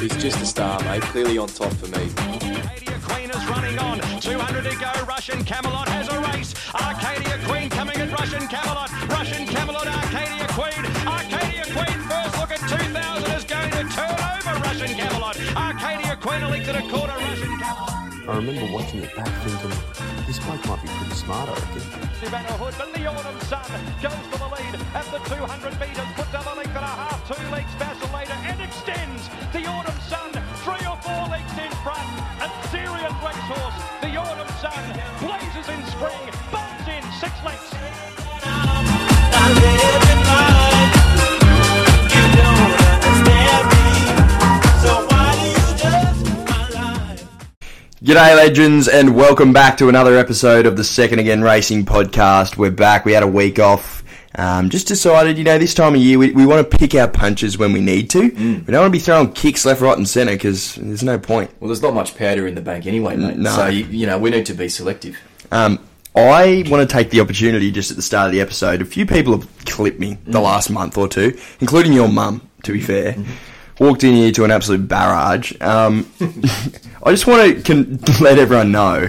She's just a star, mate. Clearly on top for me. Arcadia Queen is running on. 200 to go. Russian Camelot has a race. Arcadia Queen coming at Russian Camelot. Russian Camelot, Arcadia Queen. Arcadia Queen first look at 2000 is going to turn over Russian Camelot. Arcadia Queen and a quarter. Russian Camelot. I remember watching it back thinking, this bloke might be pretty smart, I reckon. Savannah Hood, the Autumn Sun goes for the lead at the 200 metres, puts up a length and a half, two legs vacillator and extends. The Autumn Sun, three or four legs in front. A serious racehorse. The Autumn Sun blazes in spring, bums in six lengths. G'day, legends, and welcome back to another episode of the Second Again Racing podcast. We're back. We had a week off. Um, just decided, you know, this time of year we, we want to pick our punches when we need to. Mm. We don't want to be throwing kicks left, right, and centre because there's no point. Well, there's not much powder in the bank anyway, mate. No. So, you, you know, we need to be selective. Um, I want to take the opportunity just at the start of the episode. A few people have clipped me Mm. the last month or two, including your mum, to be fair. Walked in here to an absolute barrage. Um, I just want to let everyone know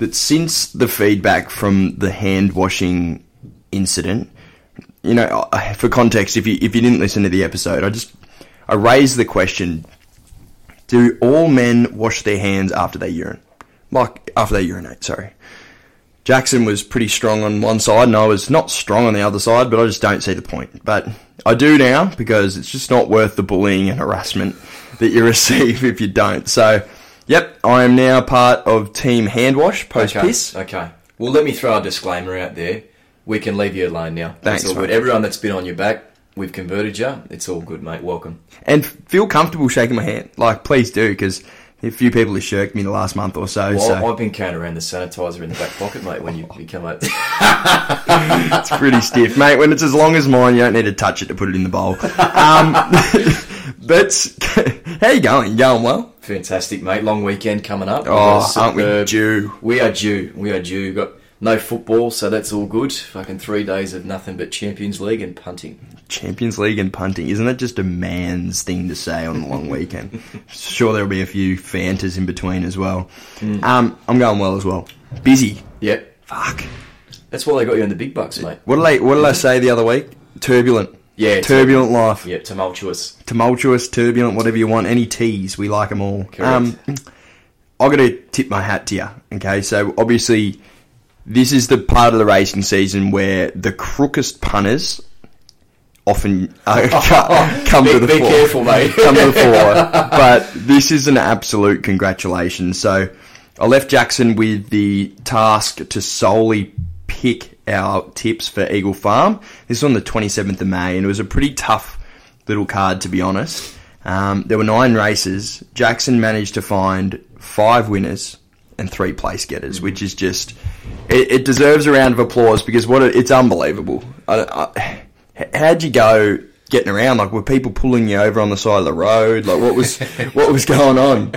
that since the feedback from the hand washing incident, you know, for context, if you if you didn't listen to the episode, I just I raised the question: Do all men wash their hands after they urinate? Like after they urinate? Sorry. Jackson was pretty strong on one side, and I was not strong on the other side, but I just don't see the point. But I do now because it's just not worth the bullying and harassment that you receive if you don't. So, yep, I am now part of Team Handwash post Okay. piss. Okay. Well, let me throw a disclaimer out there. We can leave you alone now. Thanks, It's all good. mate. Everyone that's been on your back, we've converted you. It's all good, mate. Welcome. And feel comfortable shaking my hand. Like, please do, because a few people have shirked me in the last month or so. Well, so I've been carrying around the sanitizer in the back pocket, mate, when you, you come out. it's pretty stiff, mate. When it's as long as mine, you don't need to touch it to put it in the bowl. Um, but how you going? You going well? Fantastic, mate. Long weekend coming up. We've Oh, aren't we due? We are due. We are due. Got no football, so that's all good. Fucking three days of nothing but Champions League and punting. Champions League and punting. Isn't that just a man's thing to say on a long weekend? Sure, there'll be a few fantas in between as well. Um, I'm going well as well. Busy. Yep. Fuck. That's why they got you in the big bucks, mate. What did I, what did I say the other week? Turbulent. Yeah, Turbulent life. Yeah, tumultuous. Tumultuous, turbulent, whatever you want. Any T's, we like them all. Um, I've got to tip my hat to you. Okay, so obviously, this is the part of the racing season where the crookest punters often uh, come Be- to the be fore. careful, mate. come to the fore. But this is an absolute congratulations. So I left Jackson with the task to solely pick our tips for Eagle Farm. This was on the 27th of May, and it was a pretty tough little card, to be honest. Um, there were nine races. Jackson managed to find five winners and three place getters, which is just it, it deserves a round of applause because what it, it's unbelievable. I, I, how'd you go getting around? Like were people pulling you over on the side of the road? Like what was what was going on?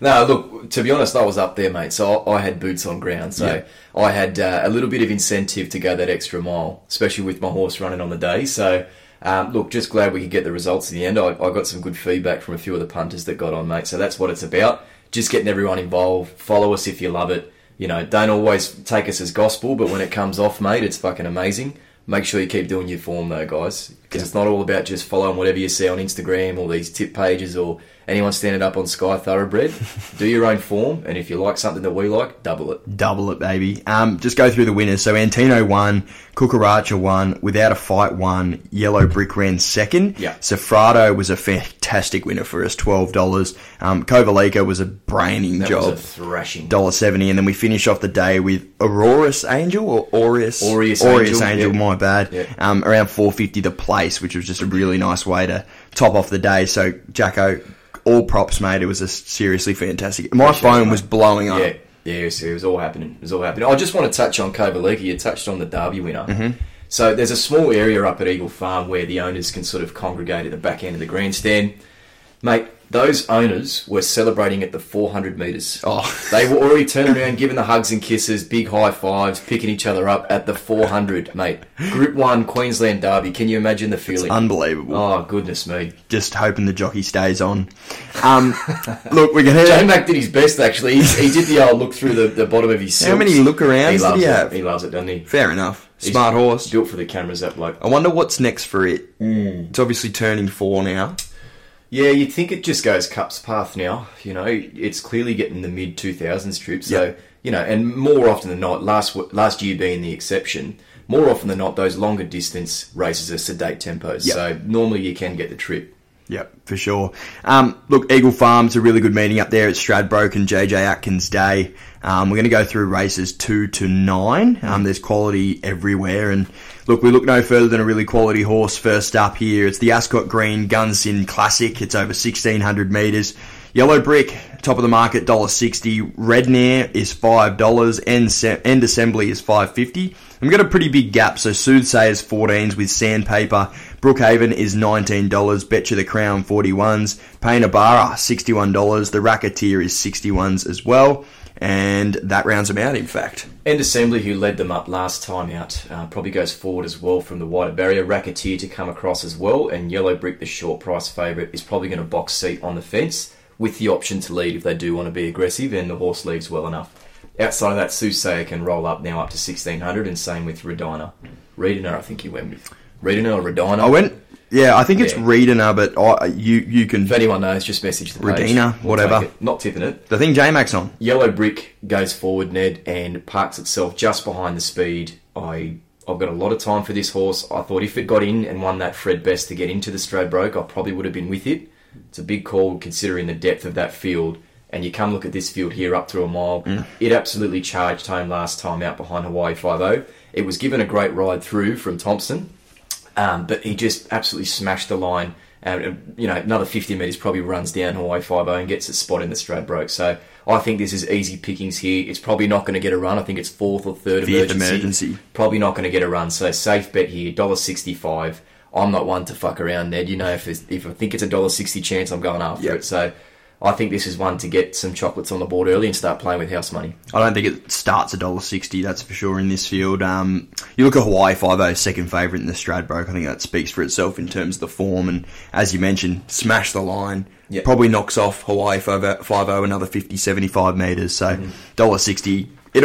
No, look, to be honest, I was up there, mate. So I, I had boots on ground. So Yeah. I had uh, a little bit of incentive to go that extra mile, especially with my horse running on the day. So, um, look, just glad we could get the results in the end. I, I got some good feedback from a few of the punters that got on, mate. So that's what it's about. Just getting everyone involved. Follow us if you love it. You know, don't always take us as gospel, but when it comes off, mate, it's fucking amazing. Make sure you keep doing your form, though, guys, because it's not all about just following whatever you see on Instagram or these tip pages or anyone standing up on Sky Thoroughbred. Do your own form, and if you like something that we like, double it. Double it, baby. Um, just go through the winners. So Antino won, Cucaracha won, Without a Fight won, Yellow Brick ran second. Yeah. Sofrado was a fantastic winner for us, twelve dollars. Um, Kovalica was a braining That job, was a thrashing. dollar seventy, and then we finish off the day with Aurorus Angel or Aureus Aureus Aureus Angel, Angel. yeah. My bad. Yeah. Um, around four fifty the place, which was just a really nice way to top off the day. So Jacko, all props, mate. It was a seriously fantastic. My Appreciate phone was blowing up. Yeah, yeah, it was, it was all happening. It was all happening. I just want to touch on Kovalica. You touched on the Derby winner. Mm-hmm. So there's a small area up at Eagle Farm where the owners can sort of congregate at the back end of the grandstand. Mate, those owners were celebrating at the 400 metres. Oh. They were already turning around, giving the hugs and kisses, big high fives, picking each other up at the 400, mate. Group 1 Queensland Derby. Can you imagine the feeling? Unbelievable. oh, goodness me. Just hoping the jockey stays on. Um, look, we're gonna. J Mac did his best, actually. He, he did the old look through the, the bottom of his How many look arounds he did he it. have? He loves it, doesn't he? Fair enough. He's Smart horse. Built for the cameras, that bloke. I wonder what's next for it. Hmm. It's obviously turning four now. Yeah, you'd think it just goes Cup's path now. You know, it's clearly getting the mid 2000s trip. So, Yep. you know, and more often than not, last last year being the exception, more often than not, those longer distance races are sedate tempos. Yep. So normally you can get the trip. Yep, for sure. Um, look, Eagle Farm's a really good meeting up there at Stradbroke and JJ Atkins Day. Um, we're going to go through races two to nine. Um, there's quality everywhere. And look, we look no further than a really quality horse first up here. It's the Ascot Green Gunsynd Classic. It's over 1600 metres. Yellow Brick, top of the market, $1.60. Red Nair is $5. End, End Assembly is $5.50. And we've got a pretty big gap. So Soothsayers 14s with Sandpaper. Brookhaven is $19. Betcha the Crown 41s. Painabara $61. The Racketeer is 61s as well. And that rounds them out, in fact. End Assembly, who led them up last time out, uh, probably goes forward as well from the wider barrier. Racketeer to come across as well, and Yellow Brick, the short price favourite, is probably going to box seat on the fence with the option to lead if they do want to be aggressive, and the horse leads well enough. Outside of that, Soothsayer can roll up now up to 1600, and same with Redina. Redina, I think you went with. Redina or Redina? I went, yeah, I think it's Yeah. But I, you you can. If anyone knows, just message the page. Redina, We'll whatever. Not tipping it. The thing J Max on. Yellow Brick goes forward, Ned, and parks itself just behind the speed. I I've got a lot of time for this horse. I thought if it got in and won that Fred Best to get into the Stradbroke, I probably would have been with it. It's a big call considering the depth of that field. And you come look at this field here up through a mile. Mm. It absolutely charged home last time out behind Hawaii 5 It was given a great ride through from Thompson. Um, but he just absolutely smashed the line. And, you know, another 50 metres probably runs down Hawaii 5 and gets a spot in the Stradbroke. So I think this is easy pickings here. It's probably not going to get a run. I think it's fourth or third Fifth emergency. emergency. Probably not going to get a run. So safe bet here, $1.65. I'm not one to fuck around, Ned. You know, if, it's, if I think it's a $1.60 chance, I'm going after Yep. it. So I think this is one to get some chocolates on the board early and start playing with house money. I don't think it starts a dollar sixty. That's for sure in this field. Um, you look at Hawaii Five O, second favourite in the Stradbroke. I think that speaks for itself in terms of the form. And as you mentioned, smash the line. Yeah. Probably knocks off Hawaii Five O another 50, 75 metres. So Mm-hmm. dollar sixty. It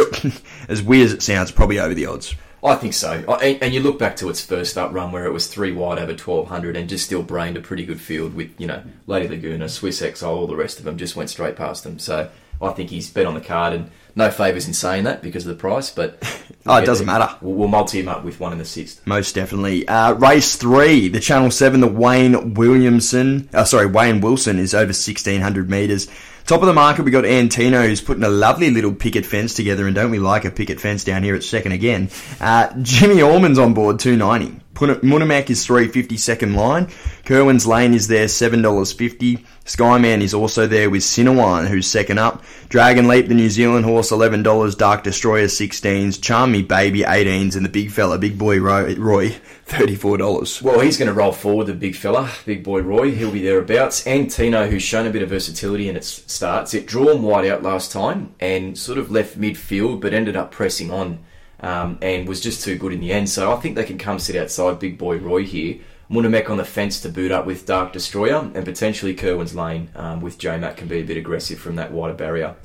as weird as it sounds, probably over the odds. I think so. And, and you look back to its first up run where it was three wide over 1200 and just still brained a pretty good field with, you know, Lady Laguna, Swiss Exile, all the rest of them just went straight past them. So I think he's bet on the card and no favours in saying that because of the price, but. Oh, it doesn't matter. We'll, we'll multi him up with one in the sixth. Most definitely. Uh, race three, the Channel Seven, the Wayne Williamson. Uh, sorry, Wayne Wilson is over sixteen hundred meters. Top of the market, we got Antino, who's putting a lovely little picket fence together, and don't we like a picket fence down here at second again? Uh, Jimmy Orman's on board, 290. Munamak is three fifty second line. Kerwin's Lane is there seven dollars fifty. Skyman is also there with Sinawan, who's second up. Dragon Leap, the New Zealand horse, eleven dollars. Dark Destroyer, sixteens. Charmy Baby, eighteens, and the big fella, Big Boy Roy, Roy thirty-four dollars. Well, he's going to roll forward, the big fella, Big Boy Roy. He'll be thereabouts. Antino, who's shown a bit of versatility in its starts, it drew him wide out last time and sort of left midfield, but ended up pressing on um, and was just too good in the end. So I think they can come sit outside big boy Roy here. Munamek on the fence to boot up with Dark Destroyer and potentially Kerwin's Lane um, with J Mac can be a bit aggressive from that wider barrier.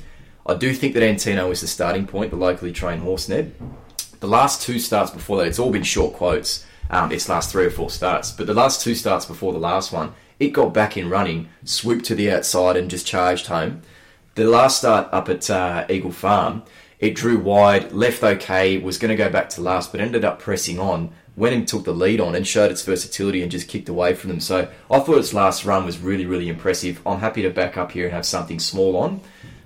I do think that Antino is the starting point, the locally trained horse, Ned the last two starts before that, it's all been short quotes. Um, its last three or four starts, but the last two starts before the last one, it got back in running, swooped to the outside, and just charged home. The last start up at uh, Eagle Farm, it drew wide, left okay, was going to go back to last, but ended up pressing on. Went and took the lead on and showed its versatility and just kicked away from them. So I thought its last run was really, really impressive. I'm happy to back up here and have something small on.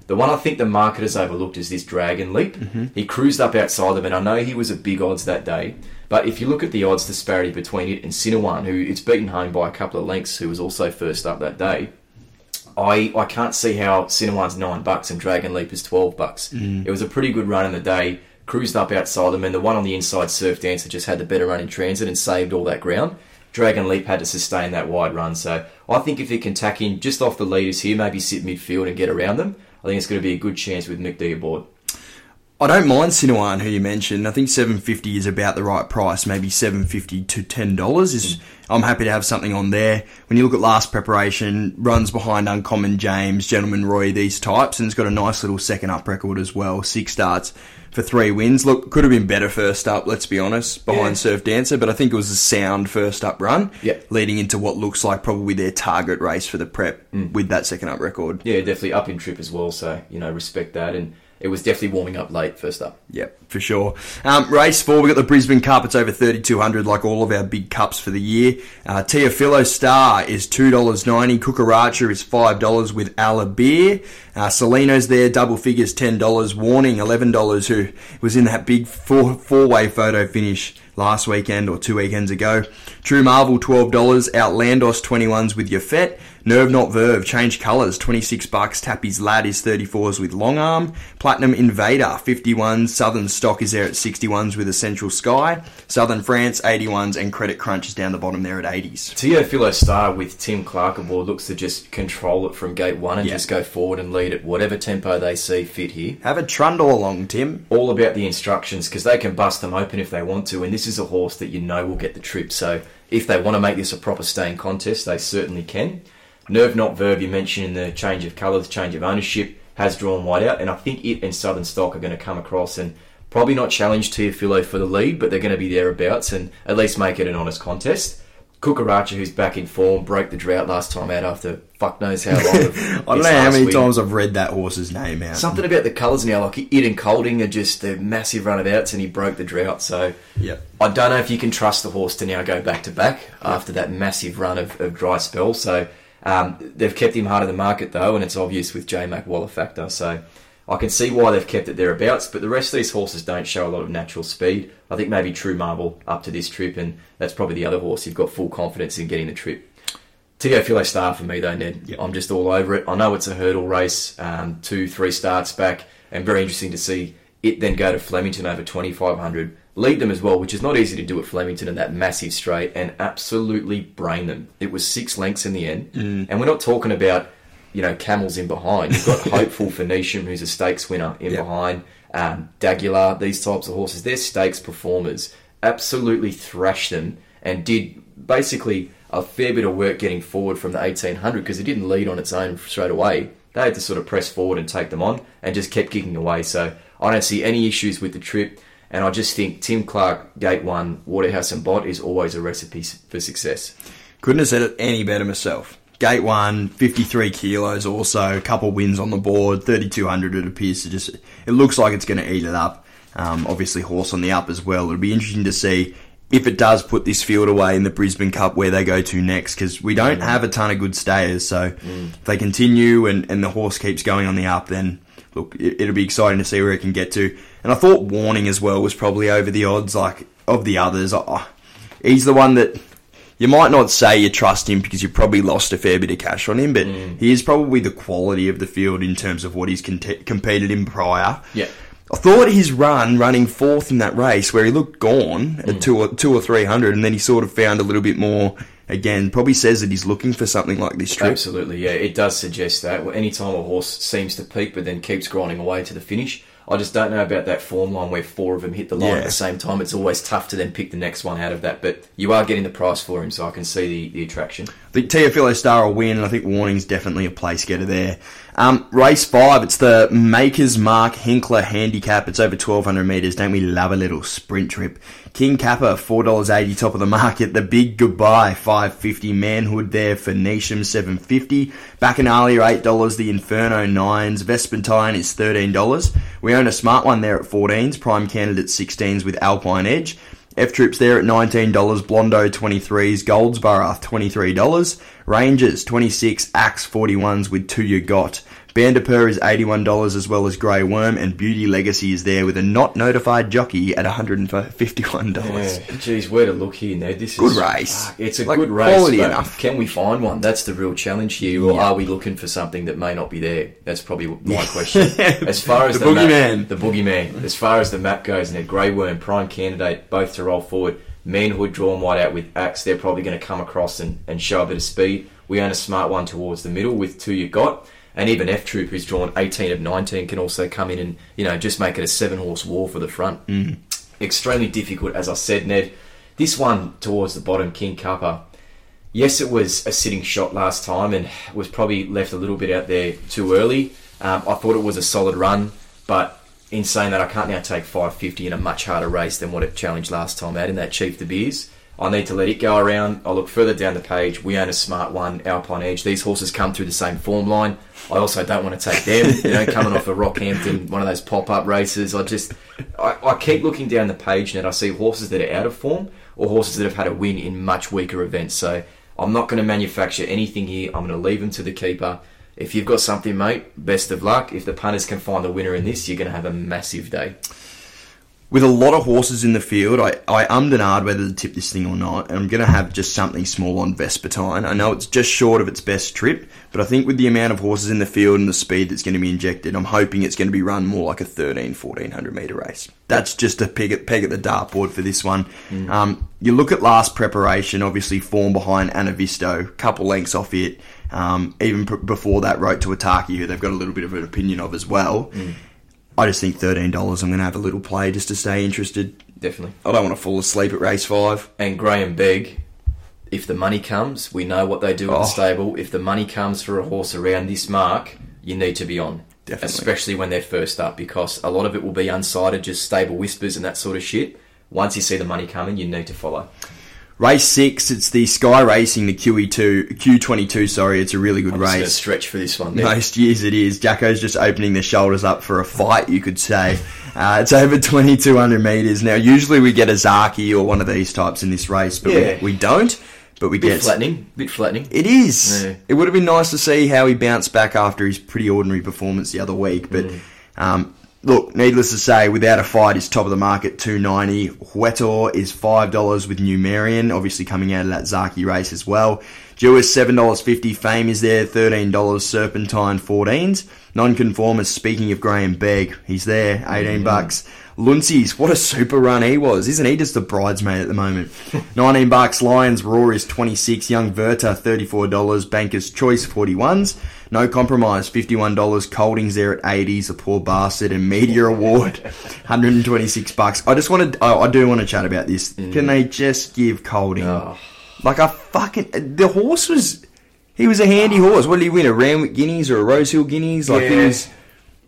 The one I think the market has overlooked is this Dragon Leap. Mm-hmm. He cruised up outside them, and I know he was at big odds that day. But if you look at the odds disparity between it and Sinawan, who it's beaten home by a couple of lengths, who was also first up that day, I, I can't see how Sinawan's nine bucks and Dragon Leap is twelve bucks. Mm. It was a pretty good run in the day. Cruised up outside them, and the one on the inside Surf Dancer just had the better run in transit and saved all that ground. Dragon Leap had to sustain that wide run. So I think if it can tack in just off the leaders here, maybe sit midfield and get around them, I think it's going to be a good chance with McD aboard. I don't mind Sinuan, who you mentioned. I think seven fifty is about the right price. Maybe seven fifty to ten dollars is. I'm happy to have something on there. When you look at last preparation, runs behind Uncommon James, Gentleman Roy, these types, and it's got a nice little second up record as well. Six starts for three wins. Look, could have been better first up. Let's be honest, behind Yeah. Surf Dancer, but I think it was a sound first up run. Yeah. leading into what looks like probably their target race for the prep mm. with that second up record. Yeah, definitely up in trip as well. So you know, respect that. And it was definitely warming up late first up. Yep, for sure. Um, race four, we got the Brisbane Cup. It's over thirty two hundred, like all of our big cups for the year. Uh, Teofilo Star is two dollars ninety. Cucaracha is five dollars with Alabir. Uh, Salino's there, double figures, ten dollars. Warning, eleven dollars. Who was in that big four four way photo finish last weekend or two weekends ago. True Marvel, twelve dollars. Outlandos, twenty ones with Yafet. Nerve Not Verve, change colours, 26 bucks. Tappy's Lad is 34s with Long Arm. Platinum Invader, 51s. Southern Stock is there at 61s with Essential Sky. Southern France, 81s. And Credit Crunch is down the bottom there at 80s. Teofilo Star with Tim Clark aboard looks to just control it from gate one and Yeah. just go forward and lead at whatever tempo they see fit here. Have a trundle along, Tim. all about the instructions because they can bust them open if they want to. And this is a horse that you know will get the trip. So if they want to make this a proper staying contest, they certainly can. Nerve Not Verve, you mentioned in the change of colours, change of ownership, has drawn wide out. And I think it and Southern Stock are going to come across and probably not challenge Teofilo for the lead, but they're going to be thereabouts and at least make it an honest contest. Cucaracha, who's back in form, broke the drought last time out after fuck knows how long. of I don't know how many win. times I've read that horse's name out. Something about the colours now, like it and Colding are just the massive runabouts, and he broke the drought. So Yep. I don't know if you can trust the horse to now go back to back after that massive run of, of dry spell. So um, they've kept him hard in the market though, and it's obvious with J Mac Waller factor. So I can see why they've kept it thereabouts, but the rest of these horses don't show a lot of natural speed. I think maybe True Marvel up to this trip, and that's probably the other horse you've got full confidence in getting the trip. Teofilo Star for me though, Ned. Yep. I'm just all over it. I know it's a hurdle race, um, two, three starts back, and very interesting to see it then go to Flemington over 2,500, lead them as well, which is not easy to do at Flemington in that massive straight, and absolutely brain them. It was six lengths in the end, and we're not talking about you know camels in behind. You've got Hopeful Phoenician, who's a stakes winner in Yep. behind. Um, Daguilar, these types of horses, they're stakes performers. Absolutely thrashed them and did basically a fair bit of work getting forward from the 1800 because it didn't lead on its own straight away. They had to sort of press forward and take them on and just kept kicking away. So I don't see any issues with the trip. And I just think Tim Clark, Gate 1, Waterhouse and Bott is always a recipe for success. Couldn't have said it any better myself. Gate one, 53 kilos also, a couple wins on the board, 3200 it appears to just, it looks like it's going to eat it up. Um, obviously horse on the up as well. It'll be interesting to see if it does put this field away in the Brisbane Cup where they go to next because we don't have a ton of good stayers. So if they continue and, and the horse keeps going on the up, then look, it, it'll be exciting to see where it can get to. And I thought Warning as well was probably over the odds, like of the others. Oh, he's the one that you might not say you trust him because you probably lost a fair bit of cash on him, but mm. he is probably the quality of the field in terms of what he's cont- competed in prior. Yeah. I thought his run, running fourth in that race, where he looked gone at mm. two or two or three hundred, and then he sort of found a little bit more. Again, probably says that he's looking for something like this trip. Absolutely, yeah. It does suggest that. Well, Anytime a horse seems to peak but then keeps grinding away to the finish, I just don't know about that form line where four of them hit the line Yeah. at the same time. It's always tough to then pick the next one out of that. But you are getting the price for him, so I can see the, the attraction. I think Teofilo Star will win, and I think Warning's definitely a place getter there. Um, race five, it's the Maker's Mark Hinkler Handicap. It's over 1200 metres. Don't we love a little sprint trip? King Kappa, $4.80 top of the market. The Big Goodbye, 550 Manhood there for Nisham, 750 Bacchanalia, $8. The Inferno, 9s. Vespertine is $13. We own a smart one there at 14s. Prime candidate 16s with Alpine Edge. F Troops there at $19, Blondo 23s, Goldsborough $23, Rangers 26, Axe 41s with two you got. Bandipur is $81 as well as Grey Worm and Beauty Legacy is there with a not notified jockey at $151. Yeah, geez, where to look here, Ned? This Good is race. It's a Like, good race. quality but enough. Can we find one? That's the real challenge here. Or Yeah. are we looking for something that may not be there? That's probably my question. As far as The the, map- boogeyman. the boogeyman. As far as the map goes, Ned Grey Worm, prime candidate, both to roll forward. Manhood drawn wide out with Axe. They're probably going to come across and, and show a bit of speed. We own a smart one towards the middle with two you got. And even F Troop, who's drawn 18 of 19, can also come in and, you know, just make it a seven horse war for the front. Mm. Extremely difficult, as I said, Ned. This one towards the bottom, King Cupper. Yes, it was a sitting shot last time and was probably left a little bit out there too early. Um, I thought it was a solid run, but in saying that, I can't now take 550 in a much harder race than what it challenged last time out in that Chief De Beers. I need to let it go around. I look further down the page. We own a smart one, Alpine Edge. These horses come through the same form line. I also don't want to take them. You know, coming off a Rockhampton, one of those pop-up races. I just, I, I keep looking down the page and I see horses that are out of form or horses that have had a win in much weaker events. So I'm not going to manufacture anything here. I'm going to leave them to the keeper. If you've got something, mate, best of luck. If the punters can find the winner in this, you're going to have a massive day with a lot of horses in the field, I, I ummed and ahed whether to tip this thing or not, and I'm going to have just something small on Vespertine. I know it's just short of its best trip, but I think with the amount of horses in the field and the speed that's going to be injected, I'm hoping it's going to be run more like a 13, 1400 metre race. That's just a peg at, peg at the dartboard for this one. Mm. Um, you look at last preparation, obviously form behind Anavisto, couple lengths off it. Um, even before that, wrote to Ataki, who they've got a little bit of an opinion of as well. Mm. I just think thirteen dollars. I'm going to have a little play just to stay interested. Definitely. I don't want to fall asleep at race five. And Grahame Begg, if the money comes, we know what they do at Oh. the stable. If the money comes for a horse around this mark, you need to be on. Definitely. Especially when they're first up, because a lot of it will be unsighted, just stable whispers and that sort of shit. Once you see the money coming, you need to follow. Race six, it's the Sky Racing, the QE2, Q22. Sorry, it's a really good I'm just race. stretch for this one. Then. Most years it is. Jacko's just opening the shoulders up for a fight, you could say. Uh, it's over 2,200 metres. Now, usually we get a Zaaki or one of these types in this race, but Yeah. we, we don't. But we Bit get. flattening. Bit flattening. It is. Yeah. It would have been nice to see how he bounced back after his pretty ordinary performance the other week. But Mm. um, look, needless to say, without a fight, he's top of the market, two ninety. Huetor is five dollars with New Marion, obviously coming out of that Zaaki race as well. Jewis seven dollars fifty. Fame is there, thirteen dollars. Serpentine fourteens. Nonconformist. Speaking of Grahame Begg, he's there, eighteen bucks. Luncey's, what a super run he was. Isn't he just a bridesmaid at the moment? 19 bucks. Lions Raw is 26. Young Werther, $34. Banker's Choice, 41s. No Compromise, $51. Coldings there at 80s. A Poor Bastard. And Media Award, 126 bucks. I just wanted, oh, I do want to chat about this. Mm. Can they just give Colding, Oh. like a fucking, the horse was, he was a handy horse. What did he win? A Randwick Guineas or a Rosehill Guineas? Like, he Yeah. was,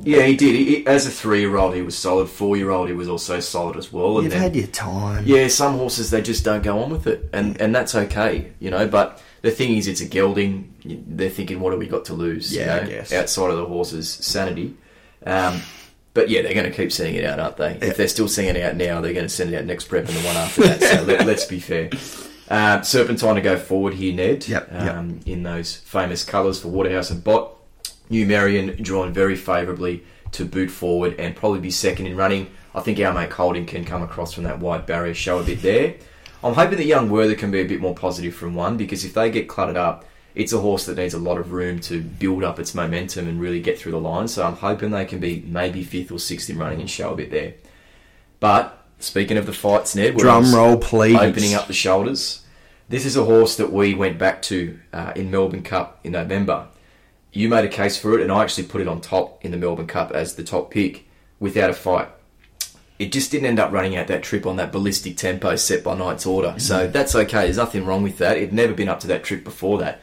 Yeah, he did. He, he- as a three-year-old, he was solid. Four-year-old, he was also solid as well. And you've then- had your time. Yeah, some horses they just don't go on with it, and and that's okay, you know. But the thing is, it's a gelding. They're thinking, what have we got to lose? Yeah, you know, guess. outside of the horse's sanity. Um, but yeah, they're going to keep sending it out, aren't they? Yeah. If they're still sending it out now, they're going to send it out next prep and the one after that. So let, let's be fair. Um, Serpentine to go forward here, Ned. Yep, yep. um, In those famous colours for Waterhouse and Bott. New Marion drawn very favourably to boot forward and probably be second in running. I think our mate Holding can come across from that wide barrier, show a bit there. I'm hoping that Young Werther can be a bit more positive from one because if they get cluttered up, it's a horse that needs a lot of room to build up its momentum and really get through the line. So I'm hoping they can be maybe fifth or sixth in running and show a bit there. But speaking of the fights, Ned, Drum roll, please. Opening up the shoulders. This is a horse that we went back to uh, in Melbourne Cup in November. You made a case for it, and I actually put it on top in the Melbourne Cup as the top pick without a fight. It just didn't end up running out that trip on that ballistic tempo set by Knight's Order. So that's okay. There's nothing wrong with that. It'd never been up to that trip before that.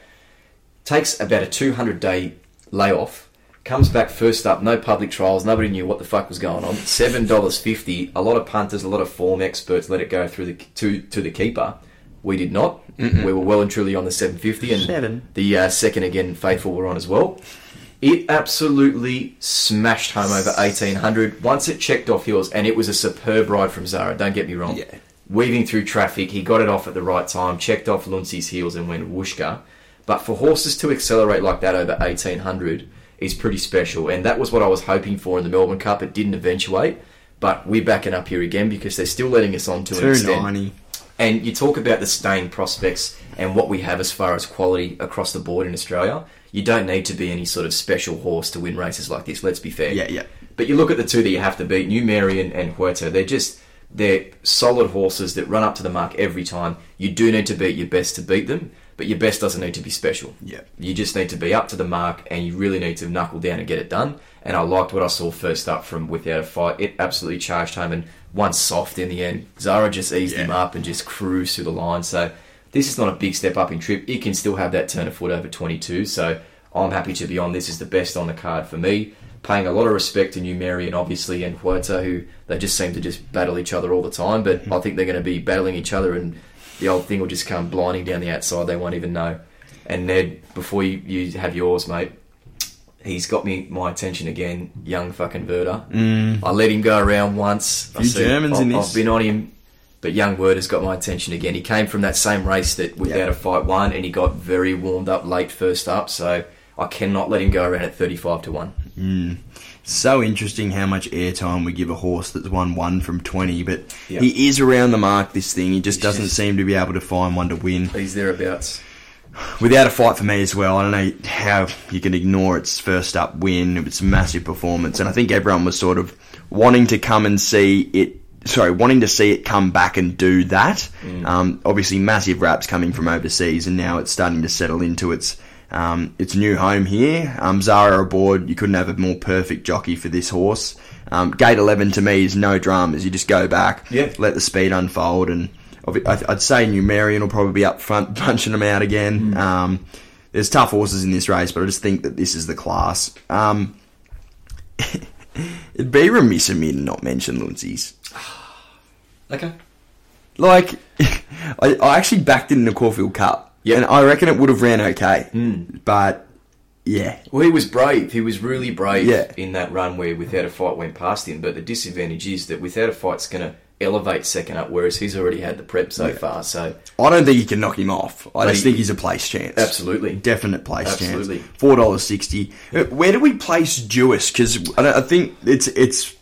Takes about a 200 day layoff. Comes back first up, no public trials, nobody knew what the fuck was going on. Seven dollars fifty. A lot of punters, a lot of form experts let it go through the to to the keeper. We did not. We were well and truly on the seven fifty, and Seven. the uh, second again faithful were on as well. It absolutely smashed home over eighteen hundred. Once it checked off hills, and it was a superb ride from Zahra. Don't get me wrong. Yeah. Weaving through traffic, he got it off at the right time, checked off Luncey's heels, and went whooshka. But for horses to accelerate like that over 1800 is pretty special. And that was what I was hoping for in the Melbourne Cup. It didn't eventuate. But we're backing up here again because they're still letting us on to an extent. 290. And you talk about the staying prospects and what we have as far as quality across the board in Australia. You don't need to be any sort of special horse to win races like this, let's be fair. Yeah, yeah. But you look at the two that you have to beat, New Marion and Huetor, they're just They're solid horses that run up to the mark every time. You do need to beat your best to beat them, but your best doesn't need to be special. Yeah. You just need to be up to the mark and you really need to knuckle down and get it done. And I liked what I saw first up from Without a Fight. It absolutely charged home and won soft in the end. Zahra just eased him up and just cruised through the line. So this is not a big step up in trip. It can still have that turn of foot over 22. So I'm happy to be on. This is the best on the card for me. Paying a lot of respect to New Marion, obviously, and Huetor, who they just seem to just battle each other all the time. But mm-hmm. I think they're going to be battling each other, and the old thing will just come blinding down the outside. They won't even know. And Ned, before you, you have yours, mate, he's got me my attention again. Young fucking Werther. Mm. I let him go around once. I said, Germans I've, in this. I've been on him, but young Werther's got my attention again. He came from that same race that without Yeah. a fight won, and he got very warmed up late first up. So I cannot let him go around at thirty-five to one. So interesting how much airtime we give a horse that's won one from 20, but Yeah. he is around the mark, this thing. He just He's doesn't just- seem to be able to find one to win. He's thereabouts. Without a fight for me as well, I don't know how you can ignore its first up win. It's a massive performance, and I think everyone was sort of wanting to come and see it. Sorry, wanting to see it come back and do that. Um, obviously, massive raps coming from overseas, and now it's starting to settle into its um, its new home here. Um, Zahra aboard, you couldn't have a more perfect jockey for this horse. Um, gate eleven to me is no dramas. You just go back, Yeah. let the speed unfold, and I- I'd say New Marion will probably be up front punching them out again. Um, there's tough horses in this race, but I just think that this is the class. Um, it'd be remiss of me to not mention Lindsay's. Okay. Like, I, I actually backed it in the Caulfield Cup, Yep. and I reckon it would have ran okay. But yeah, Well, he was brave. He was really brave Yeah. in that run where Without a Fight went past him. But the disadvantage is that Without a Fight's going to elevate second up, whereas he's already had the prep so far. So I don't think you can knock him off. I But just think he's a place chance. Absolutely. definite place Absolutely. chance. Four dollars sixty. Uh, Where do we place Jewess? Because I, I think it's it's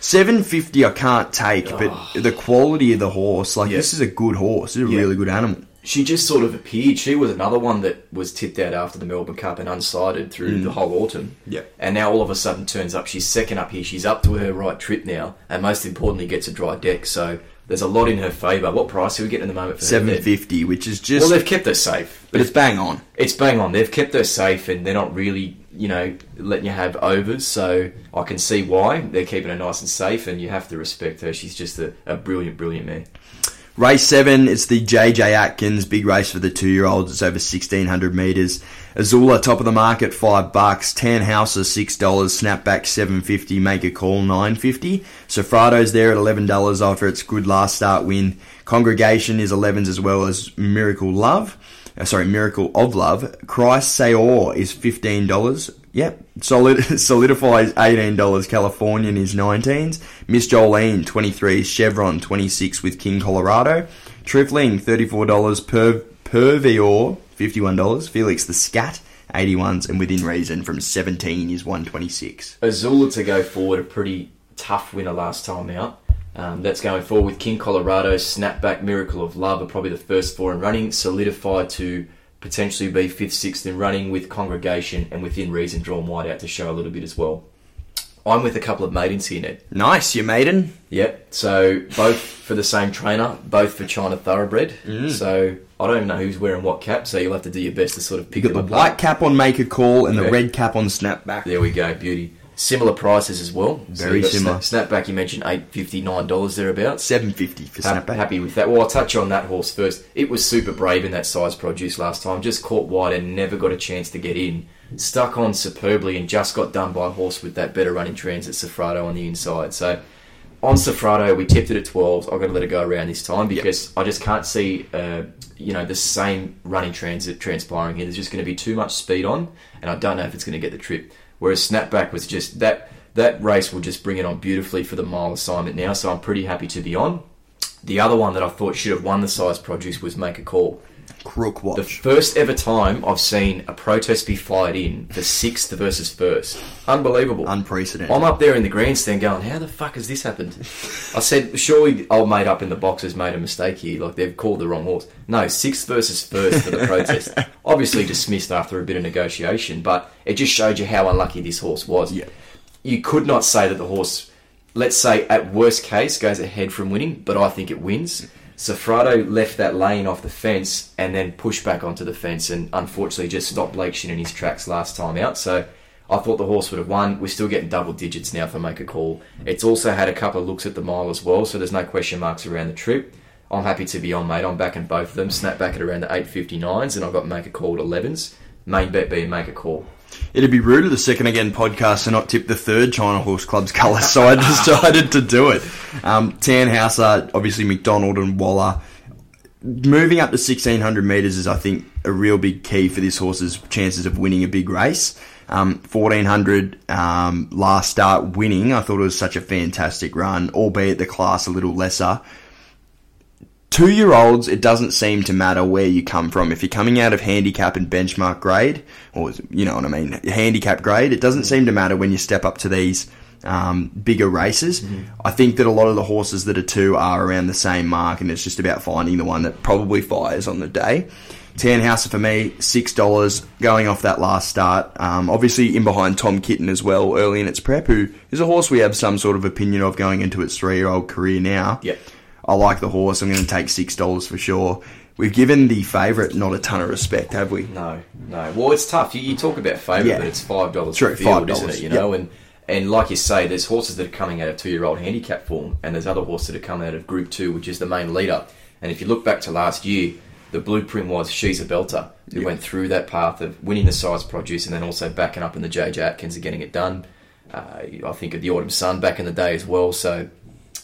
seven fifty. I can't take, but the quality of the horse, like Yeah. this is a good horse. This is a Yeah. really good animal. She just sort of appeared. She was another one that was tipped out after the Melbourne Cup and unsighted through the whole autumn. Mm. Yeah. And now all of a sudden turns up. She's second up here. She's up to her right trip now, and most importantly, gets a dry deck. So there's a lot in her favour. What price are we getting at the moment for Seven fifty, which is just Well, they've kept her safe. but it's bang on. It's bang on. They've kept her safe, and they're not really, you know, letting you have overs. So I can see why they're keeping her nice and safe, and you have to respect her. She's just a, a brilliant, brilliant man. Race seven, it's the JJ Atkins big race for the two year olds. It's over sixteen hundred meters. Azula top of the market five bucks. Tannhauser six dollars. Snapback seven fifty. Make a call nine fifty. Sofrado's there at eleven dollars after its good last start win. Congregation is elevens as well as Miracle Love. Uh, sorry, Miracle of Love. Christ Sayor is fifteen dollars. Yep, solid solidifies eighteen dollars. Californian is nineteens. Miss Jolene twenty three. Chevron twenty six with King Colorado. Trifling thirty four dollars. Per Pervior fifty one dollars. Felix the Scat eighty ones, and within reason from seventeen is one twenty six. Azula to go forward, a pretty tough winner last time out. Um, that's going forward with King Colorado, Snapback, Miracle of Love are probably the first four in running, solidified to potentially be fifth, sixth in running with Congregation and within reason drawn wide out to show a little bit as well. I'm with a couple of maidens here, Ned. Nice, you maiden. Yep. So both for the same trainer, both for China Thoroughbred. Mm. So I don't even know who's wearing what cap. So you'll have to do your best to sort of pick You got the white cap on Make a Call and the red cap on Snapback. There we go, beauty. Similar prices as well. Very you've similar. Snap, snapback, you mentioned eight fifty nine dollars thereabouts. Seven fifty for Snapback. Happy with that. Well, I'll touch on that horse first. It was super brave in that Sires' Produce last time. Just caught wide and never got a chance to get in. Stuck on superbly and just got done by a horse with that better running transit Sofrado on the inside. So on Sofrado, we tipped it at 12. I've got to let it go around this time because I just can't see, uh, you know, the same running transit transpiring here. There's just going to be too much speed on, and I don't know if it's going to get the trip. Whereas Snapback was just that that race will just bring it on beautifully for the mile assignment now. So I'm pretty happy to be on. The other one that I thought should have won the Sires' Produce was Make a Call. Crook watch. The first ever time I've seen a protest be fired in for sixth versus first. Unbelievable. Unprecedented. I'm up there in the grandstand going, how the fuck has this happened? I said, surely old mate up in the box has made a mistake here. Like they've called the wrong horse. No, sixth versus first for the protest. Obviously dismissed after a bit of negotiation, but it just showed you how unlucky this horse was. Yeah. You could not say that the horse let's say at worst case goes ahead from winning, but I think it wins. Sofrado left that lane off the fence and then pushed back onto the fence and unfortunately just stopped Blake Shinn in his tracks last time out. So I thought the horse would have won. We're still getting double digits now for make a call. It's also had a couple of looks at the mile as well, so there's no question marks around the trip. I'm happy to be on, mate. I'm backing both of them. Snap back at around the 8.59s and I've got make a call at 11s. Main bet being make a call. It'd be rude of the second again podcast to not tip the third China Horse Club's colours, so I decided to do it. Um, Tannhauser, obviously McDonald and Waller. Moving up to 1600 metres is, I think, a real big key for this horse's chances of winning a big race. Um, 1400 um, last start winning, I thought it was such a fantastic run, albeit the class a little lesser two year olds, it doesn't seem to matter where you come from. If you're coming out of handicap and benchmark grade, or you know what I mean, handicap grade, it doesn't seem to matter when you step up to these um, bigger races. I think that a lot of the horses that are two are around the same mark, and it's just about finding the one that probably fires on the day. Tannhauser for me, six dollars going off that last start. Um, obviously in behind Tom Kitten as well, early in its prep, who is a horse we have some sort of opinion of going into its three year old career now. Yep. I like the horse. I'm going to take six dollars for sure. We've given the favourite not a ton of respect, have we? No, no. Well, it's tough. You, you talk about favourite, Yeah. but it's five dollars True, per field, $5, isn't it? You yep. know, and and like you say, there's horses that are coming out of two-year-old handicap form, and there's other horses that are coming out of Group Two, which is the main leader. And if you look back to last year, the blueprint was she's a belter who went through that path of winning the Sires' Produce and then also backing up in the JJ Atkins and getting it done. Uh, I think of the Autumn Sun back in the day as well. So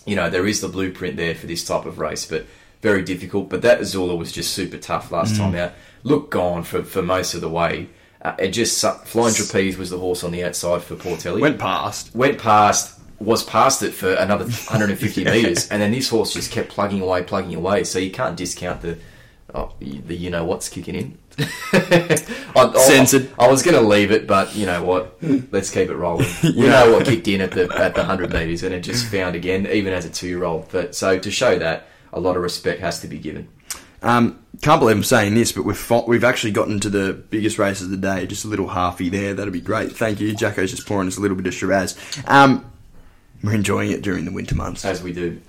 you know, there is the blueprint there for this type of race, but very difficult. But that Azula was just super tough last time out. Looked gone for, for most of the way. Uh, it just su- Flying Trapeze was the horse on the outside for Portelli. Went past. went past, was past it for another 150 metres, and then this horse just kept plugging away, plugging away. So you can't discount the oh, the you know what's kicking in. I, I- Censored. I, was going to leave it, but you know what? Let's keep it rolling. We Yeah. know what kicked in at the at the 100 metres, and it just found again, even as a two year old. But so to show that, a lot of respect has to be given. Um, can't believe I'm saying this, but we've we've actually gotten to the biggest race of the day. Just a little halfy there. That'd be great. Thank you. Jacko's just pouring us a little bit of Shiraz. Um, we're enjoying it during the winter months. As we do.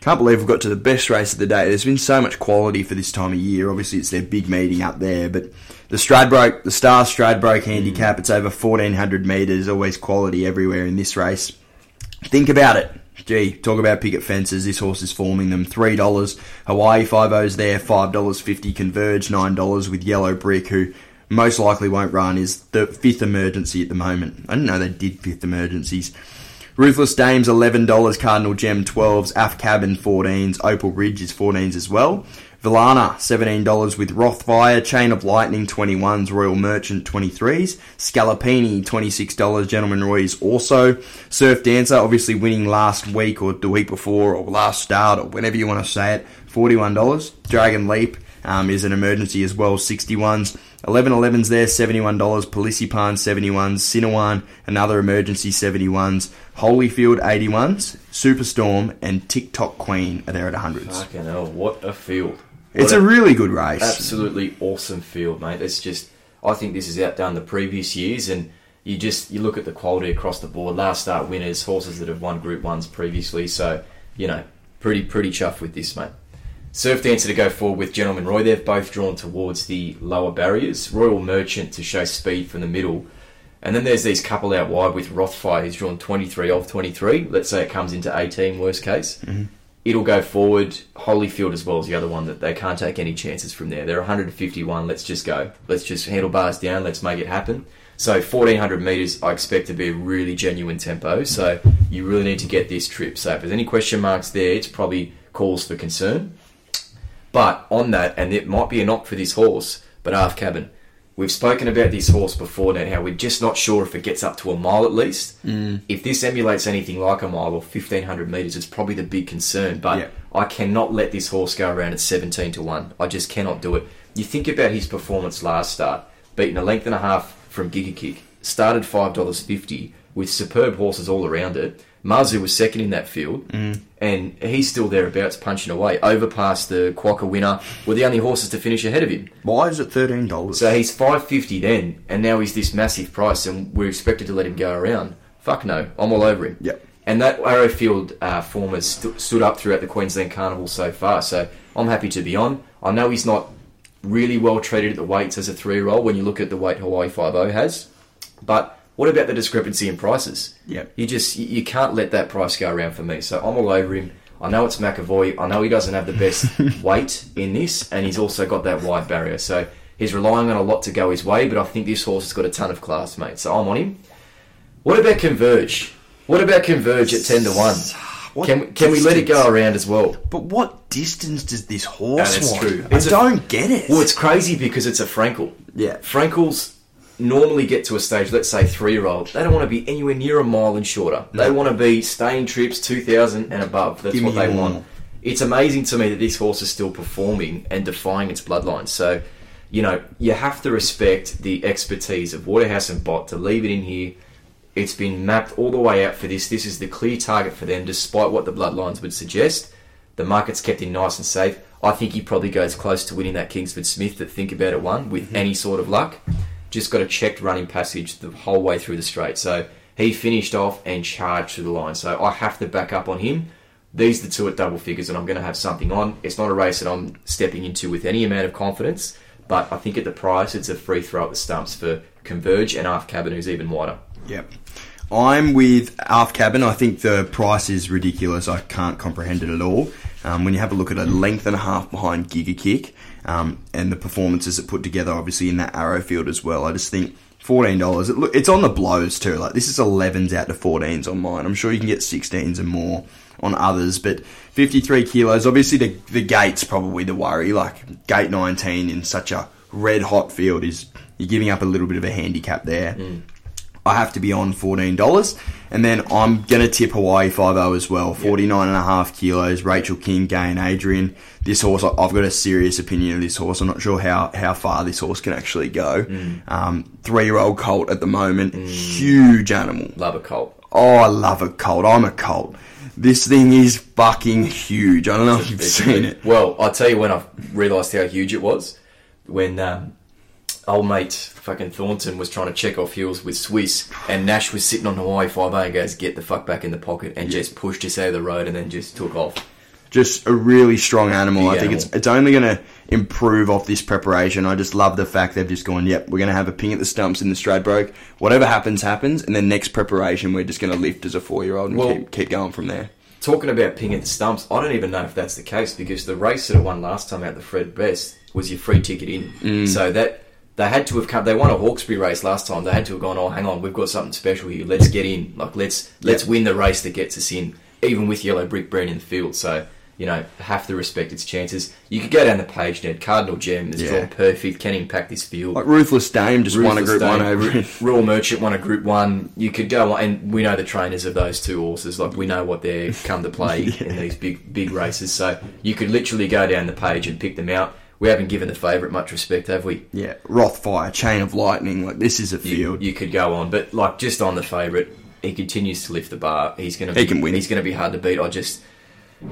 Can't believe we've got to the best race of the day. There's been so much quality for this time of year. Obviously, it's their big meeting up there, but the Stradbroke, the Star Stradbroke handicap, mm. it's over 1400 metres. Always quality everywhere in this race. Think about it. Gee, talk about picket fences. This horse is forming them. Three dollars. Hawaii five O's there. Five dollars fifty. Converge nine dollars with Yellow Brick, who most likely won't run. Is the fifth emergency at the moment. I didn't know they did fifth emergencies. Ruthless Dames eleven dollars. Cardinal Gem twelves. Af Cabin fourteens. Opal Ridge is fourteens as well. Villana seventeen dollars with Rothfire. Chain of Lightning twenty ones. Royal Merchant twenty threes. Scalapini twenty six dollars. Gentleman Roy's also. Surf Dancer obviously winning last week or the week before or last start or whenever you want to say it. Forty one dollars. Dragon Leap um, is an emergency as well. Sixty ones. 11 11s there, $71. Polisipan, 71s. Sinawan, another emergency, 71s. Holyfield, 81s. Superstorm and TikTok Queen are there at 100s. Fucking hell, what a field. It's What a really good race. absolutely awesome field, mate. It's just, I think this has outdone the previous years, and you just you look at the quality across the board. Last start winners, horses that have won Group Ones previously. So you know, pretty pretty chuffed with this, mate. Surf Dancer to go forward with Gentleman Roy. They've both drawn towards the lower barriers. Royal Merchant to show speed from the middle. And then there's these couple out wide with Rothfire, who's drawn 23 of 23. Let's say it comes into 18, worst case. Mm-hmm. It'll go forward. Holyfield as well as the other one that they can't take any chances from there. They're 151. Let's just go. Let's just handlebars down. Let's make it happen. So 1400 meters, I expect to be a really genuine tempo. So you really need to get this trip. So if there's any question marks there, it's probably cause for concern. But on that, and it might be a knock for this horse, but half cabin. We've spoken about this horse before now, how we're just not sure if it gets up to a mile at least. Mm. If this emulates anything like a mile or 1500 metres, it's probably the big concern. But Yeah. I cannot let this horse go around at 17 to 1. I just cannot do it. You think about his performance last start, beating a length and a half from Giga Kick, started $5.50 with superb horses all around it. Mazu was second in that field, and he's still thereabouts punching away. Overpassed the Quokka winner, were the only horses to finish ahead of him. Why is it $13? So he's five fifty then, and now he's this massive price, and we're expected to let him go around. Fuck no, I'm all over him. Yep. And that Arrowfield uh, form has stu- stood up throughout the Queensland Carnival so far. So I'm happy to be on. I know he's not really well treated at the weights as a three year old when you look at the weight Hawaii 5 has. But what about the discrepancy in prices? Yep. You just you- can't let that price go around for me. So I'm all over him. I know it's McAvoy. I know he doesn't have the best weight in this, and he's also got that wide barrier. So he's relying on a lot to go his way. But I think this horse has got a ton of class, mate. So I'm on him. What about Converge? What about Converge at ten to one? What Can we, can we let it go around as well? But what distance does this horse that's want? true. It's a- don't get it. Well, it's crazy because it's a Frankel. Yeah. Frankels normally get to a stage, let's say three year old, they don't want to be anywhere near a mile and shorter. They want to be staying trips 2,000 and above. That's Give what they more. want. It's amazing to me that this horse is still performing and defying its bloodline. So, you know, you have to respect the expertise of Waterhouse and Bott to leave it in here. It's been mapped all the way out for this. This is the clear target for them, despite what the bloodlines would suggest. The market's kept him nice and safe. I think he probably goes close to winning that Kingsford Smith that Think About It won with any sort of luck. Just got a checked running passage the whole way through the straight. So he finished off and charged through the line. So I have to back up on him. These are the two at double figures, and I'm going to have something on. It's not a race that I'm stepping into with any amount of confidence, but I think at the price, it's a free throw at the stumps for Converge and Half Cabin, who's even wider. Yep. I'm with Half Cabin. I think the price is ridiculous. I can't comprehend it at all. Um, when you have a look at a length and a half behind Giga Kick um, and the performances it put together, obviously in that arrow field as well, I just think fourteen dollars. It, it's on the blows too. Like this is elevens out to fourteens on mine. I'm sure you can get sixteens and more on others, but 53 kilos. Obviously, the the gate's probably the worry. Like gate 19 in such a red hot field is you're giving up a little bit of a handicap there. I have to be on $14. And then I'm going to tip Hawaii 5 as well. 49 and a half kilos. Rachel King, Gai and Adrian. This horse, I've got a serious opinion of this horse. I'm not sure how, how far this horse can actually go. Um, three year old colt at the moment. Huge animal. Love a Colt. Oh, I love a colt. I'm a colt. This thing is fucking huge. I don't know if you've seen it. Well, I'll tell you when I realised how huge it was. When um, old mate fucking Thornton was trying to check off heels with Swiss, and Nash was sitting on Hawaii 5 and goes, get the fuck back in the pocket, and just pushed us out of the road and then just took off. just a really strong animal. Big I think animal. it's it's only going to improve off this preparation. I just love the fact they've just gone, yep, we're going to have a ping at the stumps in the Stradbroke. Whatever happens, happens. And then next preparation, we're just going to lift as a four year old and Well- keep, keep going from there. Talking about ping at the stumps, I don't even know if that's the case because the race that it won last time out, the Fred Best, was your free ticket in. Mm. So that they had to have come. They won a Hawkesbury race last time. They had to have gone. Oh, hang on, we've got something special here. Let's get in. Like let's let's Yeah. win the race that gets us in, even with Yellow Brick Breen in the field. So you know, have to respect its chances. You could go down the page, Ned. Cardinal Gem is Yeah. drawn perfect. Can impact this field. Like Ruthless Dame just won a Ruthless Group 1 Dame, over. Royal Merchant won a Group One. You could go on, and we know the trainers of those two horses. Like we know what they're come to play in these big big races. So you could literally go down the page and pick them out. We haven't given the favourite much respect, have we? Yeah, Rothfire, Chain of Lightning. Like, this is a field. you could go on, but like just on the favourite, he continues to lift the bar. He's going to He can win. He's to be hard to beat. I just.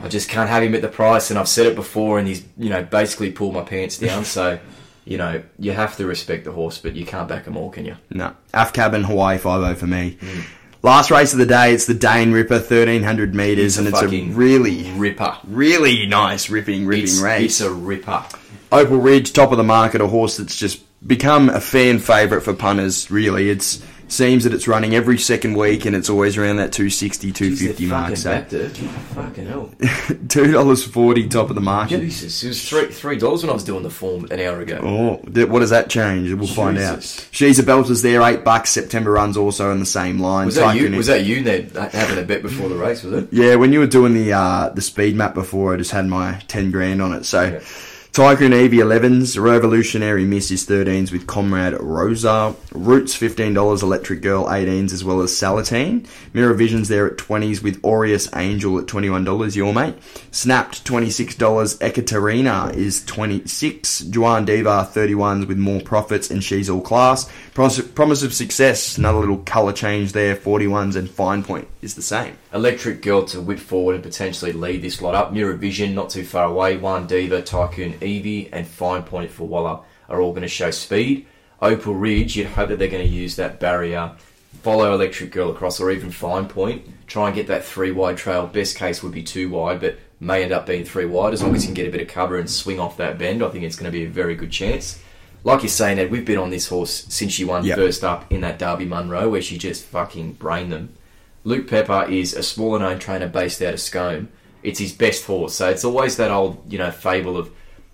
I just can't have him at the price, and I've said it before, and he's you know basically pulled my pants down. so, you know, you have to respect the horse, but you can't back them all, can you? No. AFCAB and Hawaii 5 for me. Hmm. Last race of the day, it's the Dane Ripper, 1300 metres, It's and it's a really, Ripper. really nice ripping, ripping It's, race. it's a ripper. Opal Ridge, top of the market, a horse that's just become a fan favourite for punters. Really, it's seems that it's running every second week, and it's always around that 260, 250 mark. Fucking So it. Fucking hell. two dollars forty, top of the market. Jesus, it was three three dollars when I was doing the form an hour ago. Oh, what does that change? We'll find out. She's a belter's there, eight bucks. September runs also in the same line. Was that you? Was that you, Ned, having a bet before the race? Was it? Yeah, when you were doing the uh, the speed map before, I just had my ten grand on it. So, Yeah. Tycoon Evie 11s, Revolutionary Miss is 13s with Comrade Rosa, Roots $15, Electric Girl 18s, as well as Salatine. Mirror Visions there at 20s with Aureus Angel at $21, your mate. Snapped $26, Ekaterina is 26, Juan Diva 31s with more profits, and she's all class. Promise, promise of Success, another little colour change there, 41s, and Fine Point is the same. Electric Girl to whip forward and potentially lead this lot up. Mirror Vision, not too far away. One Diva, Tycoon Evie, and Fine Point for Waller are all going to show speed. Opal Ridge, you'd hope that they're going to use that barrier follow Electric Girl across, or even Fine Point. Try and get that three wide trail. Best case would be two wide, but may end up being three wide. As long as you can get a bit of cover and swing off that bend, I think it's going to be a very good chance. Like you're saying, Ed, we've been on this horse since she won Yep. first up in that Darby Munro, where she just fucking brained them. Luke Pepper is a smaller known trainer based out of Scone. It's his best horse, so it's always that old, you know, fable of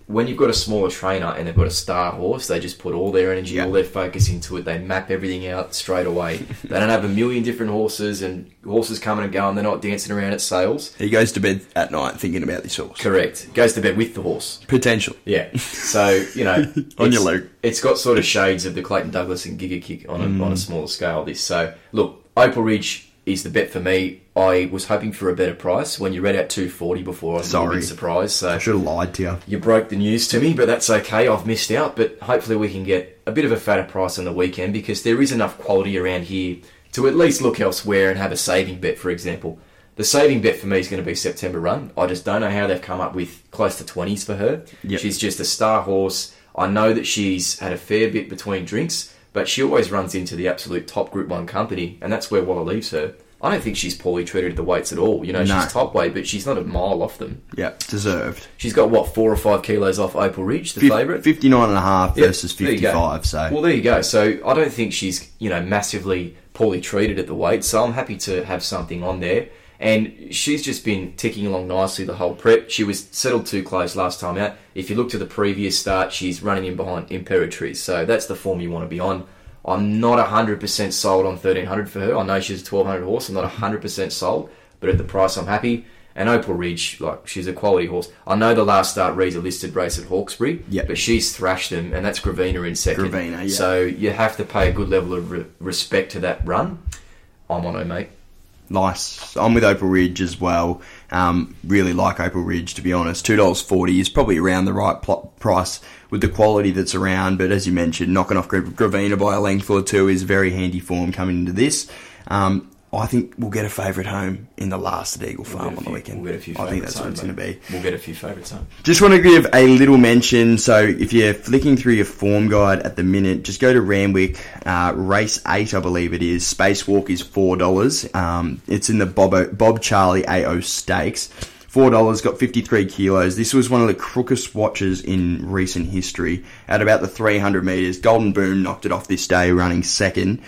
when you've got a smaller trainer and they've got a star horse, they just put all their energy, Yeah. all their focus into it. They map everything out straight away. they don't have a million different horses and horses coming and going. They're not dancing around at sales. He goes to bed at night thinking about this horse. Correct. Goes to bed with the horse. Potential. Yeah. So you know, On your loop. It's got sort of shades of the Clayton Douglas and Giga Kick on a, Mm. on a smaller scale. This. So look, Opal Ridge is the bet for me. I was hoping for a better price when you read out two forty before. I was a little bit surprised. So I should have lied to you. you broke the news to me, but that's okay. I've missed out, but hopefully we can get a bit of a fatter price on the weekend because there is enough quality around here to at least look elsewhere and have a saving bet, for example. The saving bet for me is going to be September Run. I just don't know how they've come up with close to 20s for her. Yep. She's just a star horse. I know that she's had a fair bit between drinks, but she always runs into the absolute top Group 1 company, and that's where Waller leaves her. I don't think she's poorly treated at the weights at all. You know, No. she's top weight, but she's not a mile off them. Yeah, deserved. She's got what four or five kilos off Opal Ridge, the Fif- favourite. 59 and a half Yeah, versus there you go. 55, so. well, there you go. So I don't think she's you know massively poorly treated at the weight. So I'm happy to have something on there. And she's just been ticking along nicely the whole prep. She was settled too close last time out. If you look to the previous start, she's running in behind Imperatrice. So that's the form you want to be on. I'm not 100% sold on 1300 for her. I know she's a 1200 horse. I'm not 100% sold, but at the price, I'm happy. And Opal Ridge, like she's a quality horse. I know the last start reads a listed race at Hawkesbury, Yep. but she's thrashed them, and that's Gravina in second. Gravina, yeah. So you have to pay a good level of re- respect to that run. I'm on her, mate. Nice. I'm with Opal Ridge as well. Um, really like Opal Ridge, to be honest. $2.40 is probably around the right pl- price with the quality that's around. But as you mentioned, knocking off Gravina by a length or two is very handy form coming into this. Um, I think we'll get a favourite home in the last at Eagle Farm We'll on the few- weekend. We'll get a few I think that's what it's going to be. We'll get a few favourites home. Just want to give a little mention. So, if you're flicking through your form guide at the minute, just go to Randwick, uh, race eight, I believe it is. Spacewalk is four dollars. Um, it's in the Bob, Bob Charley AO Stakes. Four dollars, got 53 kilos. This was one of the crookest watches in recent history. At about the 300 meters, Golden Boom knocked it off this day, running second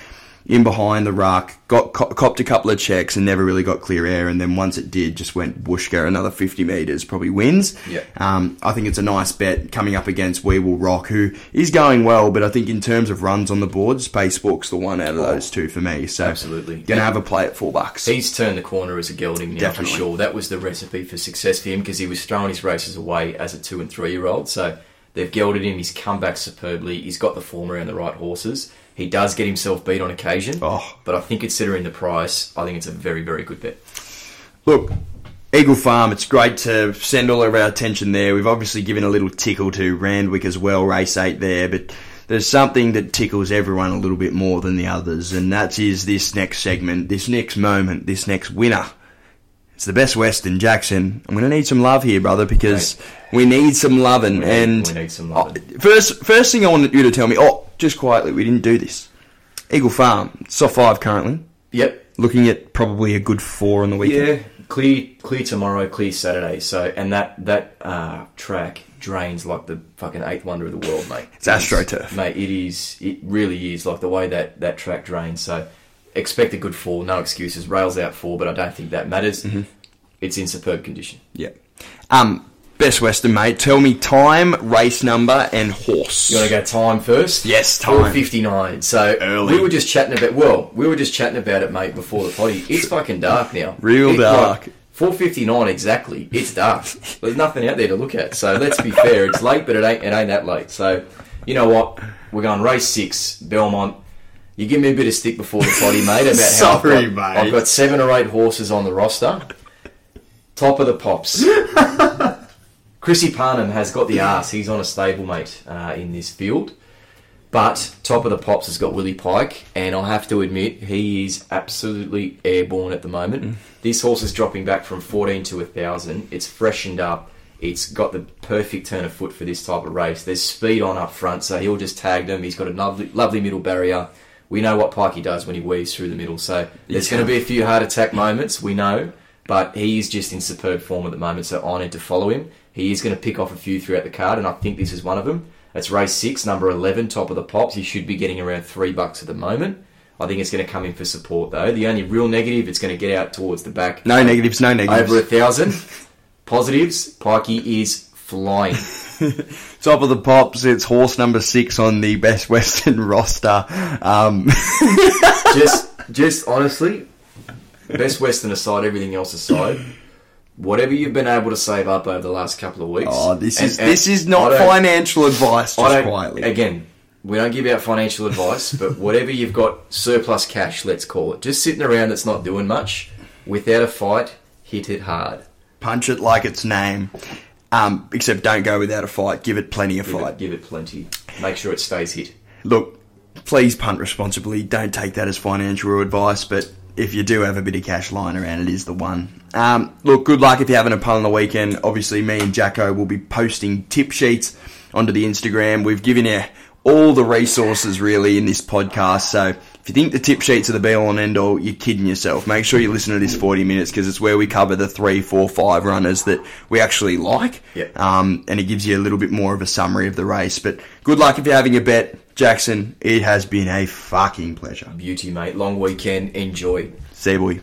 in behind the ruck, got co- copped a couple of checks and never really got clear air. And then once it did, just went whooshka, another 50 metres, probably wins. Yeah. Um, I think it's a nice bet coming up against We Will Rock, who is going well, but I think in terms of runs on the board, Spacewalk's the one out of those two for me. So Absolutely. going to have a play at four bucks. He's turned the corner as a gelding now Definitely. for sure. That was the recipe for success for him because he was throwing his races away as a two and three year old. So they've gelded him. He's come back superbly. He's got the form around the right horses. He does get himself beat on occasion, Oh. but I think considering the price, I think it's a very very good bet. Look, Eagle Farm, it's great to send all of our attention there. We've obviously given a little tickle to Randwick as well, race eight there, but there's something that tickles everyone a little bit more than the others, and that is this next segment, this next moment, this next winner. It's the best Western, Jackson. I'm going to need some love here, brother, because we need some loving. We need- and we need some loving. First, first thing I wanted you to tell me. Oh, just quietly, we didn't do this. Eagle Farm, soft five currently. Yep. Looking at probably a good four on the weekend. Yeah, clear, clear tomorrow, clear Saturday. So, and that that uh, track drains like the fucking eighth wonder of the world, mate. It's AstroTurf. mate. It is. It really is like the way that that track drains. So, expect a good fall. No excuses. Rails out four, but I don't think that matters. Mm-hmm. It's in superb condition. Yeah. Um, best Western, mate. Tell me time, race number, and horse. You want to go time first? Yes, time. Four fifty nine. So Early. we were just chatting about. Well, we were just chatting about it, mate, before the potty. It's fucking dark now. Real dark. Four fifty nine exactly. It's dark. There's nothing out there to look at. So let's be fair. It's late, but it ain't. It ain't that late. So you know what? We're going race six, Belmont. You give me a bit of stick before the potty, mate. About how I've got, mate. I've got seven or eight horses on the roster. Top of the pops. Chrissy Parnham has got the arse. He's on a stablemate uh, in this field. But top of the pops has got Willie Pike, and I have to admit he is absolutely airborne at the moment. Mm. This horse is dropping back from 14 to 1,000. It's freshened up. It's got the perfect turn of foot for this type of race. There's speed on up front, so he'll just tag them. He's got a lovely, lovely middle barrier. We know what Pikey does when he weaves through the middle. So there's going to be a few heart attack moments, we know, but he is just in superb form at the moment. So I need to follow him. He is going to pick off a few throughout the card, and I think this is one of them. It's race six, number eleven, top of the pops. He should be getting around three bucks at the moment. I think it's going to come in for support though. The only real negative, it's going to get out towards the back. No negatives, no negatives. Over a thousand. Positives, Pikey is flying. Top of the pops, it's horse number six on the Best Western roster. Um, just, just honestly, best Western aside, everything else aside, whatever you've been able to save up over the last couple of weeks. oh, this and- is and this is not financial advice. Just quietly. Again, we don't give out financial advice, but whatever you've got surplus cash, let's call it, just sitting around that's not doing much, without a fight, hit it hard. Punch it like its name. Um, except don't go without a fight. Give it plenty of Give fight. it, give it plenty. Make sure it stays hit. Look, please punt responsibly. Don't take that as financial advice, but if you do have a bit of cash lying around, it is the one. Um, look, good luck if you're having a punt on the weekend. Obviously, me and Jacko will be posting tip sheets onto the Instagram. We've given you all the resources really in this podcast, so if you think the tip sheets are the be all and end all, you're kidding yourself. Make sure you listen to this 40 minutes because it's where we cover the three, four, five runners that we actually like. Yep. Um, and it gives you a little bit more of a summary of the race. But good luck if you're having a bet. Jackson, it has been a fucking pleasure. Beauty, mate. Long weekend. Enjoy. See you, boy.